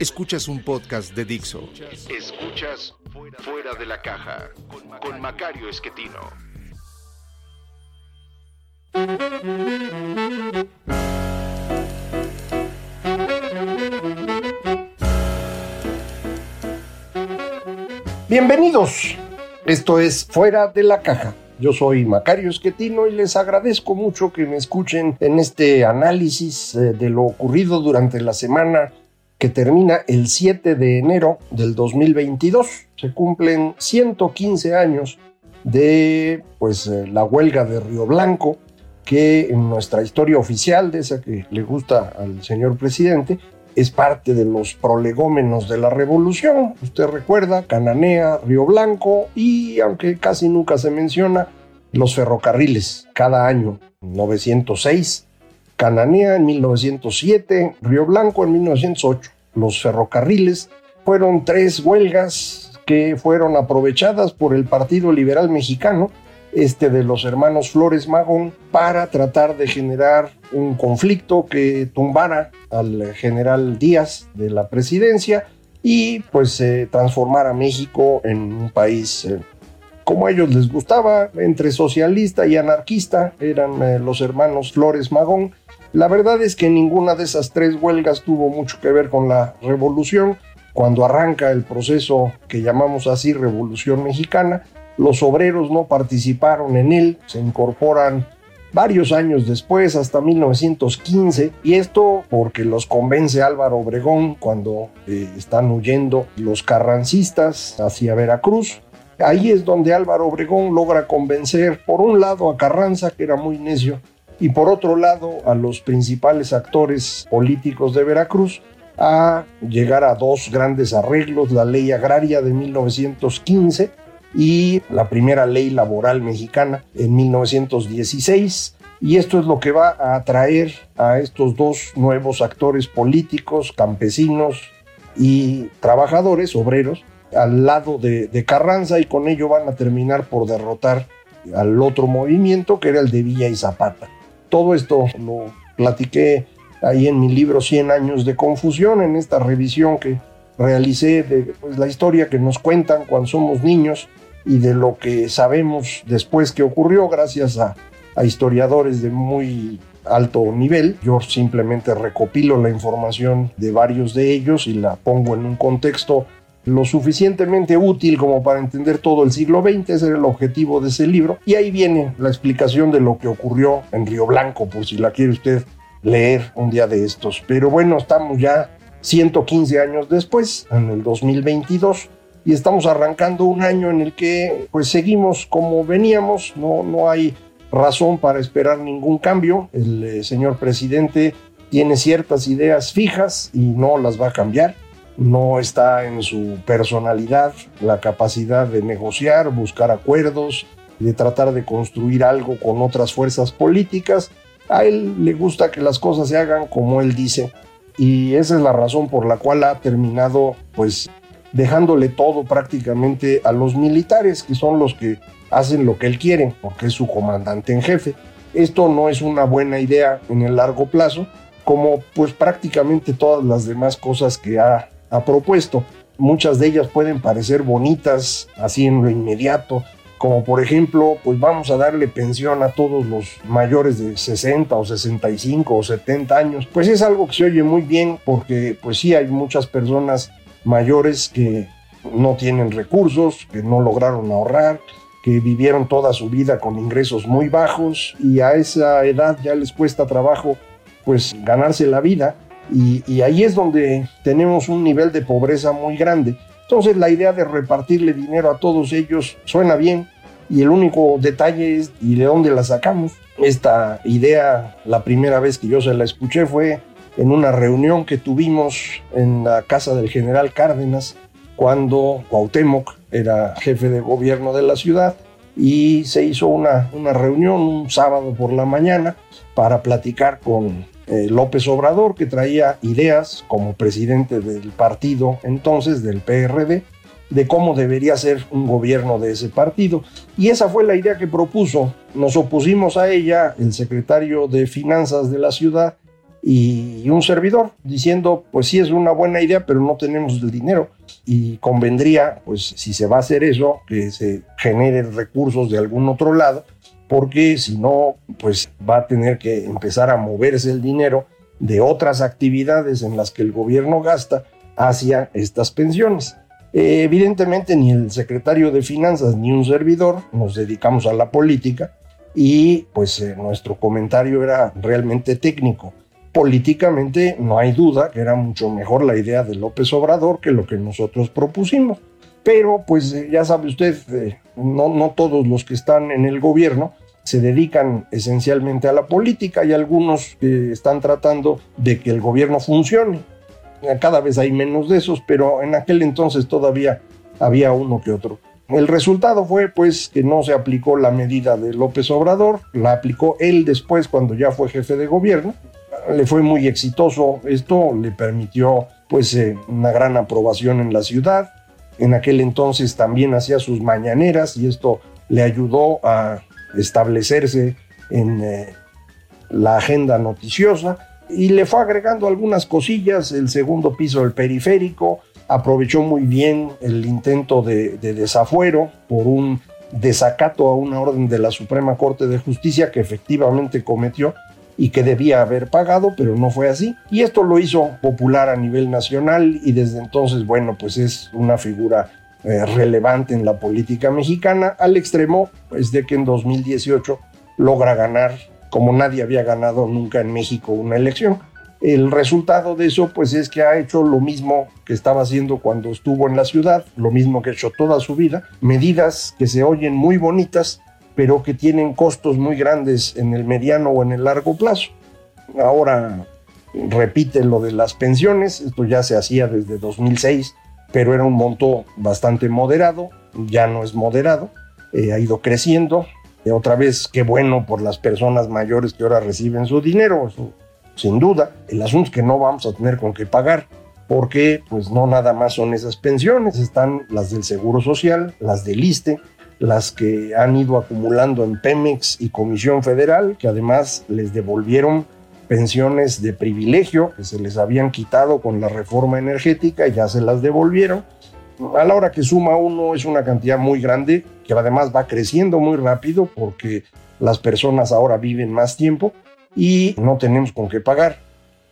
Escuchas un podcast de Dixo. Escuchas Fuera de la Caja con Macario Esquetino. Bienvenidos. Esto es Fuera de la Caja. Yo soy Macario Esquetino y les agradezco mucho que me escuchen en este análisis eh, de lo ocurrido durante la semana que termina el 7 de enero del 2022. Se cumplen 115 años de pues, eh, la huelga de Río Blanco, que en nuestra historia oficial, de esa que le gusta al señor presidente, es parte de los prolegómenos de la revolución. Usted recuerda, Cananea, Río Blanco y, aunque casi nunca se menciona, los ferrocarriles cada año, 906, Cananea en 1907, Río Blanco en 1908 los ferrocarriles. Fueron tres huelgas que fueron aprovechadas por el Partido Liberal Mexicano, este de los hermanos Flores Magón, para tratar de generar un conflicto que tumbara al general Díaz de la presidencia y pues eh, transformar a México en un país eh, como a ellos les gustaba, entre socialista y anarquista, eran eh, los hermanos Flores Magón, la verdad es que ninguna de esas tres huelgas tuvo mucho que ver con la revolución. Cuando arranca el proceso que llamamos así Revolución Mexicana, los obreros no participaron en él, se incorporan varios años después, hasta 1915, y esto porque los convence Álvaro Obregón cuando eh, están huyendo los carrancistas hacia Veracruz. Ahí es donde Álvaro Obregón logra convencer, por un lado, a Carranza, que era muy necio, y por otro lado a los principales actores políticos de Veracruz a llegar a dos grandes arreglos, la ley agraria de 1915 y la primera ley laboral mexicana en 1916. Y esto es lo que va a atraer a estos dos nuevos actores políticos, campesinos y trabajadores, obreros, al lado de, de Carranza y con ello van a terminar por derrotar al otro movimiento que era el de Villa y Zapata. Todo esto lo platiqué ahí en mi libro 100 años de confusión, en esta revisión que realicé de pues, la historia que nos cuentan cuando somos niños y de lo que sabemos después que ocurrió gracias a, a historiadores de muy alto nivel. Yo simplemente recopilo la información de varios de ellos y la pongo en un contexto lo suficientemente útil como para entender todo el siglo XX, ese era el objetivo de ese libro, y ahí viene la explicación de lo que ocurrió en Río Blanco, por si la quiere usted leer un día de estos. Pero bueno, estamos ya 115 años después, en el 2022, y estamos arrancando un año en el que pues seguimos como veníamos, no, no hay razón para esperar ningún cambio, el eh, señor presidente tiene ciertas ideas fijas y no las va a cambiar no está en su personalidad la capacidad de negociar, buscar acuerdos, de tratar de construir algo con otras fuerzas políticas. A él le gusta que las cosas se hagan como él dice y esa es la razón por la cual ha terminado pues dejándole todo prácticamente a los militares que son los que hacen lo que él quiere porque es su comandante en jefe. Esto no es una buena idea en el largo plazo como pues prácticamente todas las demás cosas que ha ha propuesto. Muchas de ellas pueden parecer bonitas así en lo inmediato, como por ejemplo, pues vamos a darle pensión a todos los mayores de 60 o 65 o 70 años. Pues es algo que se oye muy bien porque pues sí hay muchas personas mayores que no tienen recursos, que no lograron ahorrar, que vivieron toda su vida con ingresos muy bajos y a esa edad ya les cuesta trabajo pues ganarse la vida y, ahí es donde tenemos un nivel de pobreza muy grande. Entonces la idea de repartirle dinero a todos ellos suena bien y el único detalle es ¿y de dónde la sacamos? Esta idea, la primera vez que yo se la escuché fue en una reunión que tuvimos en la casa del general Cárdenas cuando Cuauhtémoc era jefe de gobierno de la ciudad y se hizo una, una reunión un sábado por la mañana para platicar con eh, López Obrador, que traía ideas como presidente del partido entonces, del PRD, de cómo debería ser un gobierno de ese partido. Y esa fue la idea que propuso. Nos opusimos a ella el secretario de Finanzas de la ciudad y un servidor, diciendo, pues sí es una buena idea, pero no tenemos el dinero. Y convendría, pues si se va a hacer eso, que se generen recursos de algún otro lado, porque si no, pues va a tener que empezar a moverse el dinero de otras actividades en las que el gobierno gasta hacia estas pensiones. Eh, evidentemente ni el secretario de Finanzas ni un servidor nos dedicamos a la política y pues eh, nuestro comentario era realmente técnico. Políticamente no hay duda que era mucho mejor la idea de López Obrador que lo que nosotros propusimos. Pero pues eh, ya sabe usted, no, no todos los que están en el gobierno se dedican esencialmente a la política y algunos están tratando de que el gobierno funcione cada vez hay menos de esos, pero en aquel entonces todavía había uno que otro. El resultado fue pues que no se aplicó la medida de López Obrador, la aplicó él después cuando ya fue jefe de gobierno. Le fue muy exitoso esto, le permitió pues eh, una gran aprobación en la ciudad. En aquel entonces también hacía sus mañaneras y esto le ayudó a establecerse en eh, la agenda noticiosa y le fue agregando algunas cosillas, el segundo piso del periférico, aprovechó muy bien el intento de, desafuero por un desacato a una orden de la Suprema Corte de Justicia que efectivamente cometió y que debía haber pagado, pero no fue así. Y esto lo hizo popular a nivel nacional y desde entonces, bueno, pues es una figura eh, relevante en la política mexicana, al extremo pues, de que en 2018 logra ganar como nadie había ganado nunca en México una elección. El resultado de eso pues es que ha hecho lo mismo que estaba haciendo cuando estuvo en la ciudad, lo mismo que ha hecho toda su vida, medidas que se oyen muy bonitas, pero que tienen costos muy grandes en el mediano o en el largo plazo. Ahora repite lo de las pensiones, esto ya se hacía desde 2006, pero era un monto bastante moderado, ya no es moderado, eh, ha ido creciendo, otra vez, qué bueno por las personas mayores que ahora reciben su dinero, sin duda. El asunto es que no vamos a tener con qué pagar, porque pues no nada más son esas pensiones, están las del Seguro Social, las del ISTE, las que han ido acumulando en Pemex y Comisión Federal, que además les devolvieron pensiones de privilegio que se les habían quitado con la reforma energética y ya se las devolvieron a la hora que suma uno es una cantidad muy grande que además va creciendo muy rápido porque las personas ahora viven más tiempo y no tenemos con qué pagar.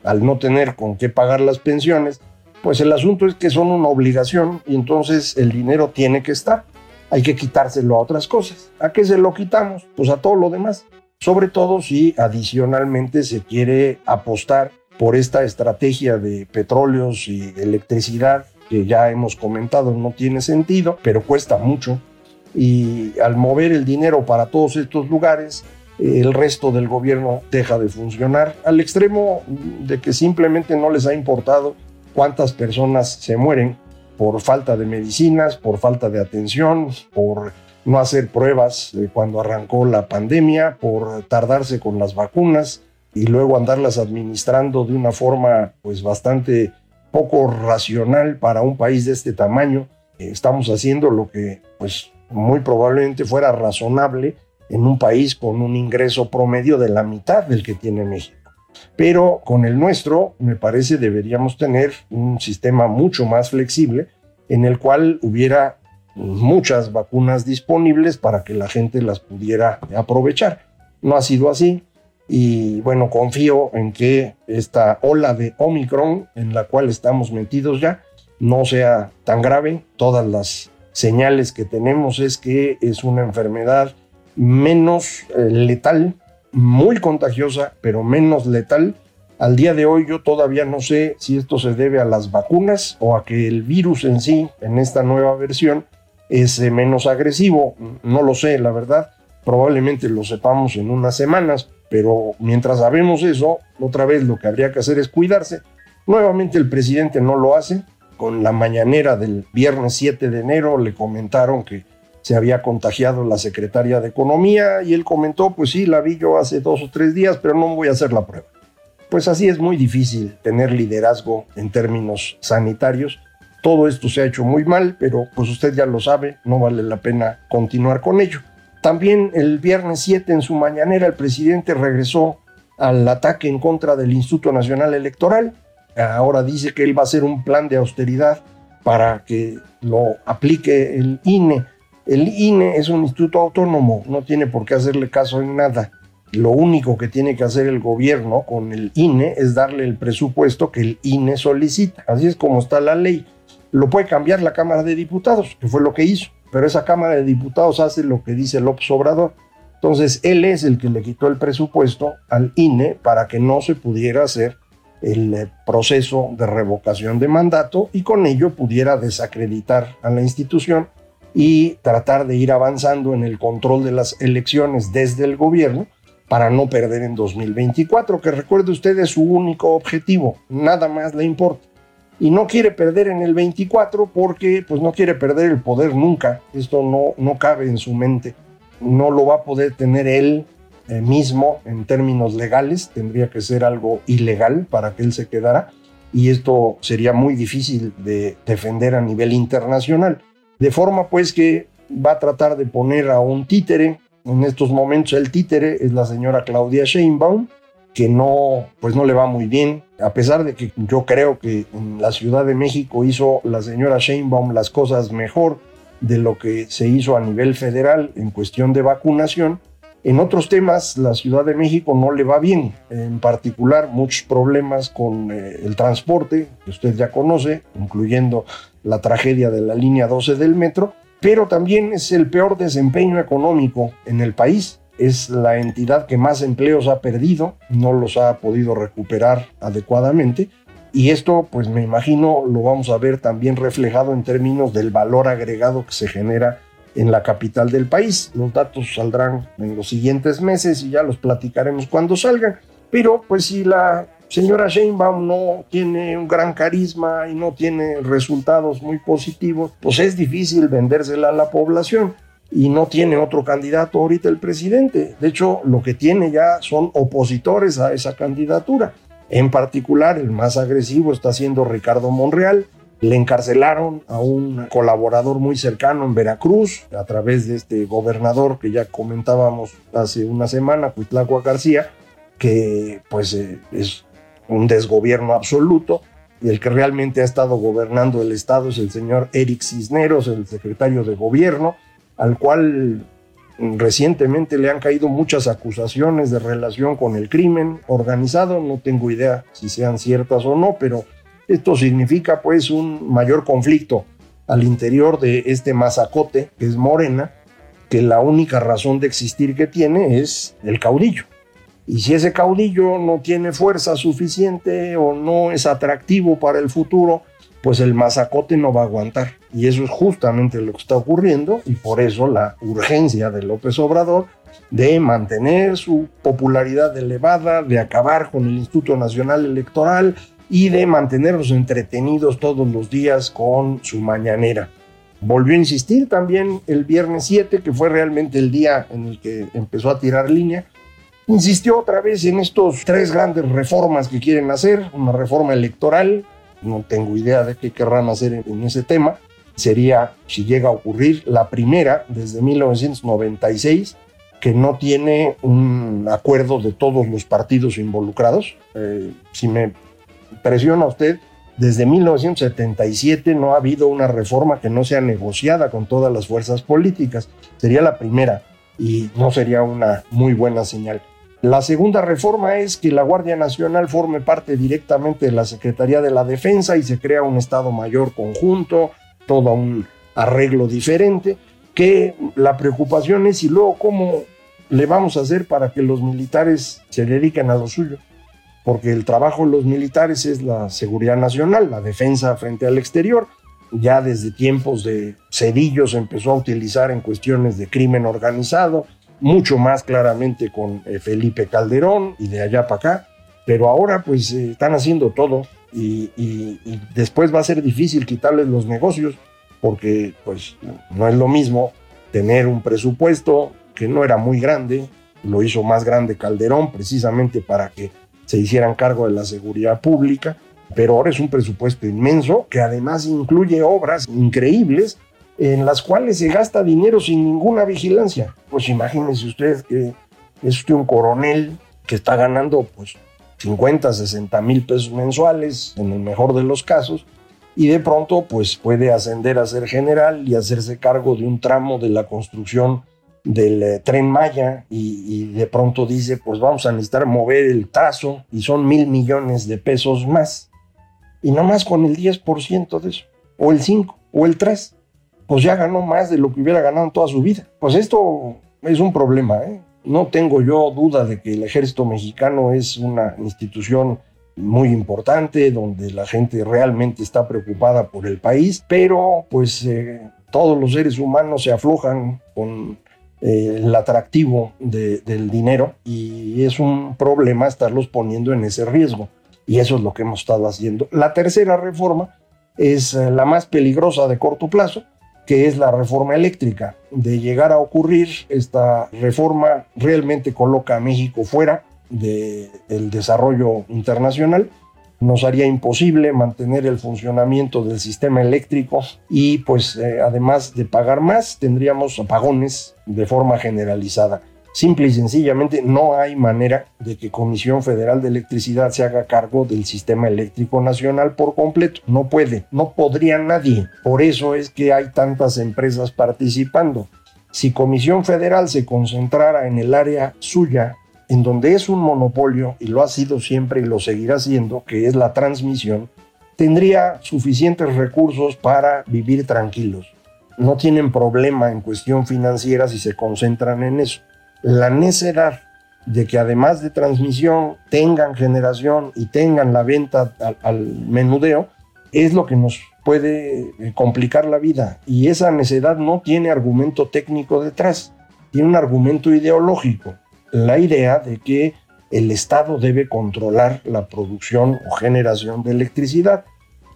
Al no tener con qué pagar las pensiones, pues el asunto es que son una obligación y entonces el dinero tiene que estar. Hay que quitárselo a otras cosas. ¿A qué se lo quitamos? Pues a todo lo demás. Sobre todo si adicionalmente se quiere apostar por esta estrategia de petróleos y electricidad que ya hemos comentado no tiene sentido, pero cuesta mucho. Y al mover el dinero para todos estos lugares, el resto del gobierno deja de funcionar al extremo de que simplemente no les ha importado cuántas personas se mueren por falta de medicinas, por falta de atención, por no hacer pruebas cuando arrancó la pandemia, por tardarse con las vacunas y luego andarlas administrando de una forma pues bastante poco racional para un país de este tamaño. Estamos haciendo lo que pues muy probablemente fuera razonable en un país con un ingreso promedio de la mitad del que tiene México. Pero con el nuestro, me parece, deberíamos tener un sistema mucho más flexible en el cual hubiera muchas vacunas disponibles para que la gente las pudiera aprovechar. No ha sido así. Y bueno, confío en que esta ola de Omicron en la cual estamos metidos ya no sea tan grave. Todas las señales que tenemos es que es una enfermedad menos eh, letal, muy contagiosa, pero menos letal. Al día de hoy yo todavía no sé si esto se debe a las vacunas o a que el virus en sí, en esta nueva versión, es eh, menos agresivo. No lo sé, la verdad. Probablemente lo sepamos en unas semanas, pero mientras sabemos eso, otra vez lo que habría que hacer es cuidarse. Nuevamente el presidente no lo hace, con la mañanera del viernes 7 de enero le comentaron que se había contagiado la secretaria de Economía y él comentó, pues sí, la vi yo hace dos o tres días, pero no voy a hacer la prueba. Pues así es muy difícil tener liderazgo en términos sanitarios. Todo esto se ha hecho muy mal, pero pues usted ya lo sabe, no vale la pena continuar con ello. También el viernes 7 en su mañanera el presidente regresó al ataque en contra del Instituto Nacional Electoral. Ahora dice que él va a hacer un plan de austeridad para que lo aplique el INE. El INE es un instituto autónomo, no tiene por qué hacerle caso en nada. Lo único que tiene que hacer el gobierno con el INE es darle el presupuesto que el INE solicita. Así es como está la ley. Lo puede cambiar la Cámara de Diputados, que fue lo que hizo, pero esa Cámara de Diputados hace lo que dice López Obrador. Entonces, él es el que le quitó el presupuesto al INE para que no se pudiera hacer el eh, proceso de revocación de mandato y con ello pudiera desacreditar a la institución y tratar de ir avanzando en el control de las elecciones desde el gobierno para no perder en 2024, que recuerde usted es su único objetivo, nada más le importa. Y no quiere perder en el 24 porque pues no quiere perder el poder nunca, esto no, no cabe en su mente, no lo va a poder tener él eh, mismo en términos legales, tendría que ser algo ilegal para que él se quedara y esto sería muy difícil de defender a nivel internacional. De forma pues que va a tratar de poner a un títere. En estos momentos el títere es la señora Claudia Sheinbaum, que no, pues no le va muy bien, a pesar de que yo creo que en la Ciudad de México hizo la señora Sheinbaum las cosas mejor de lo que se hizo a nivel federal en cuestión de vacunación. En otros temas, la Ciudad de México no le va bien, en particular muchos problemas con eh, el transporte, que usted ya conoce, incluyendo la tragedia de la línea 12 del metro, pero también es el peor desempeño económico en el país. Es la entidad que más empleos ha perdido, no los ha podido recuperar adecuadamente. Y esto, pues me imagino, lo vamos a ver también reflejado en términos del valor agregado que se genera en la capital del país. Los datos saldrán en los siguientes meses y ya los platicaremos cuando salgan. Pero pues si la señora Sheinbaum no tiene un gran carisma y no tiene resultados muy positivos, pues es difícil vendérsela a la población y no tiene otro candidato ahorita el presidente. De hecho, lo que tiene ya son opositores a esa candidatura. En particular, el más agresivo está siendo Ricardo Monreal. Le encarcelaron a un colaborador muy cercano en Veracruz a través de este gobernador que ya comentábamos hace una semana, Cuitlacua García, que pues eh, es un desgobierno absoluto, y el que realmente ha estado gobernando el Estado es el señor Eric Cisneros, el secretario de gobierno, al cual recientemente le han caído muchas acusaciones de relación con el crimen organizado, no tengo idea si sean ciertas o no, pero esto significa pues un mayor conflicto al interior de este mazacote que es Morena, que la única razón de existir que tiene es el caudillo. Y si ese caudillo no tiene fuerza suficiente o no es atractivo para el futuro, pues el mazacote no va a aguantar. Y eso es justamente lo que está ocurriendo y por eso la urgencia de López Obrador de mantener su popularidad elevada, de acabar con el Instituto Nacional Electoral y de mantenerlos entretenidos todos los días con su mañanera. Volvió a insistir también el viernes 7, que fue realmente el día en el que empezó a tirar línea, insistió otra vez en estos tres grandes reformas que quieren hacer, una reforma electoral, no tengo idea de qué querrán hacer en, ese tema, sería, si llega a ocurrir, la primera desde 1996 que no tiene un acuerdo de todos los partidos involucrados. Eh, si me presiona usted, desde 1977 no ha habido una reforma que no sea negociada con todas las fuerzas políticas. Sería la primera y no sería una muy buena señal. La segunda reforma es que la Guardia Nacional forme parte directamente de la Secretaría de la Defensa y se crea un Estado Mayor conjunto, todo un arreglo diferente, que la preocupación es y luego cómo le vamos a hacer para que los militares se dediquen a lo suyo, porque el trabajo de los militares es la seguridad nacional, la defensa frente al exterior, ya desde tiempos de Cedillo se empezó a utilizar en cuestiones de crimen organizado, mucho más claramente con eh, Felipe Calderón y de allá para acá. Pero ahora pues eh, están haciendo todo y, y, después va a ser difícil quitarles los negocios porque pues no es lo mismo tener un presupuesto que no era muy grande, lo hizo más grande Calderón precisamente para que se hicieran cargo de la seguridad pública, pero ahora es un presupuesto inmenso que además incluye obras increíbles en las cuales se gasta dinero sin ninguna vigilancia. Pues imagínense usted que es usted un coronel que está ganando pues 50, 60 mil pesos mensuales en el mejor de los casos y de pronto pues puede ascender a ser general y hacerse cargo de un tramo de la construcción del eh, tren Maya y, de pronto dice pues vamos a necesitar mover el trazo y son mil millones de pesos más y nomás con el 10% de eso o el 5 o el 3 pues ya ganó más de lo que hubiera ganado en toda su vida pues esto es un problema ¿eh? no tengo yo duda de que el ejército mexicano es una institución muy importante, donde la gente realmente está preocupada por el país, pero pues eh, todos los seres humanos se aflojan con eh, el atractivo del dinero y es un problema estarlos poniendo en ese riesgo. Y eso es lo que hemos estado haciendo. La tercera reforma es eh, la más peligrosa de corto plazo, que es la reforma eléctrica. De llegar a ocurrir, esta reforma realmente coloca a México fuera del desarrollo internacional, nos haría imposible mantener el funcionamiento del sistema eléctrico y pues eh, además de pagar más tendríamos apagones de forma generalizada. Simple y sencillamente no hay manera de que Comisión Federal de Electricidad se haga cargo del sistema eléctrico nacional por completo. No puede, no podría nadie. Por eso es que hay tantas empresas participando. Si Comisión Federal se concentrara en el área suya, en donde es un monopolio, y lo ha sido siempre y lo seguirá siendo, que es la transmisión, tendría suficientes recursos para vivir tranquilos. No tienen problema en cuestión financiera si se concentran en eso. La necedad de que además de transmisión tengan generación y tengan la venta al, al menudeo es lo que nos puede eh, complicar la vida. Y esa necedad no tiene argumento técnico detrás, tiene un argumento ideológico la idea de que el Estado debe controlar la producción o generación de electricidad.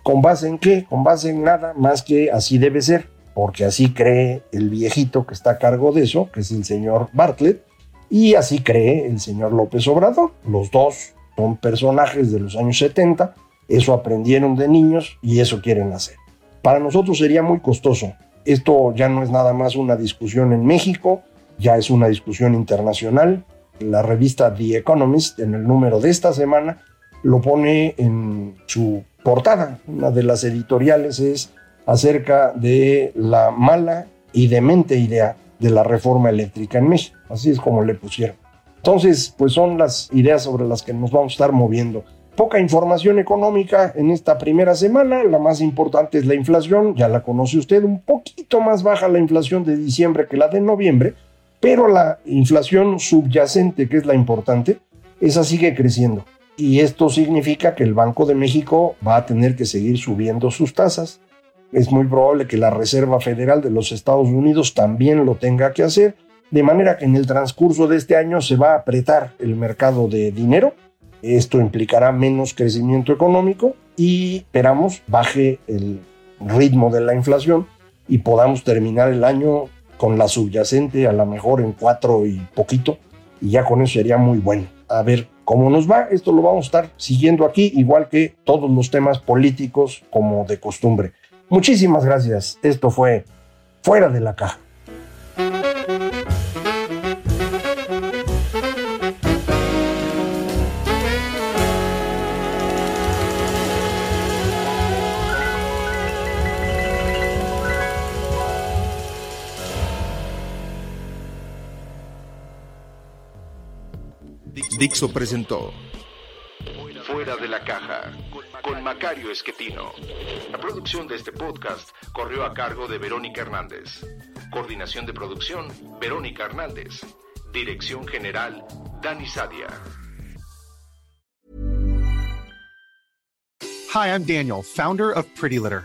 ¿Con base en qué? Con base en nada más que así debe ser, porque así cree el viejito que está a cargo de eso, que es el señor Bartlett, y así cree el señor López Obrador. Los dos son personajes de los años 70, eso aprendieron de niños y eso quieren hacer. Para nosotros sería muy costoso. Esto ya no es nada más una discusión en México, ya es una discusión internacional. La revista The Economist, en el número de esta semana, lo pone en su portada. Una de las editoriales es acerca de la mala y demente idea de la reforma eléctrica en México. Así es como le pusieron. Entonces, pues son las ideas sobre las que nos vamos a estar moviendo. Poca información económica en esta primera semana. La más importante es la inflación. Ya la conoce usted. Un poquito más baja la inflación de diciembre que la de noviembre pero la inflación subyacente, que es la importante, esa sigue creciendo. Y esto significa que el Banco de México va a tener que seguir subiendo sus tasas. Es muy probable que la Reserva Federal de los Estados Unidos también lo tenga que hacer, de manera que en el transcurso de este año se va a apretar el mercado de dinero. Esto implicará menos crecimiento económico y esperamos baje el ritmo de la inflación y podamos terminar el año con la subyacente a lo mejor en cuatro y poquito, y ya con eso sería muy bueno. A ver cómo nos va, esto lo vamos a estar siguiendo aquí, igual que todos los temas políticos como de costumbre. Muchísimas gracias, esto fue Fuera de la Caja. Dixo presentó Fuera de la caja con Macario Esquetino. La producción de este podcast corrió a cargo de Verónica Hernández. Coordinación de producción, Verónica Hernández. Dirección general, Dani Sadia. Hi, I'm Daniel, founder of Pretty Litter.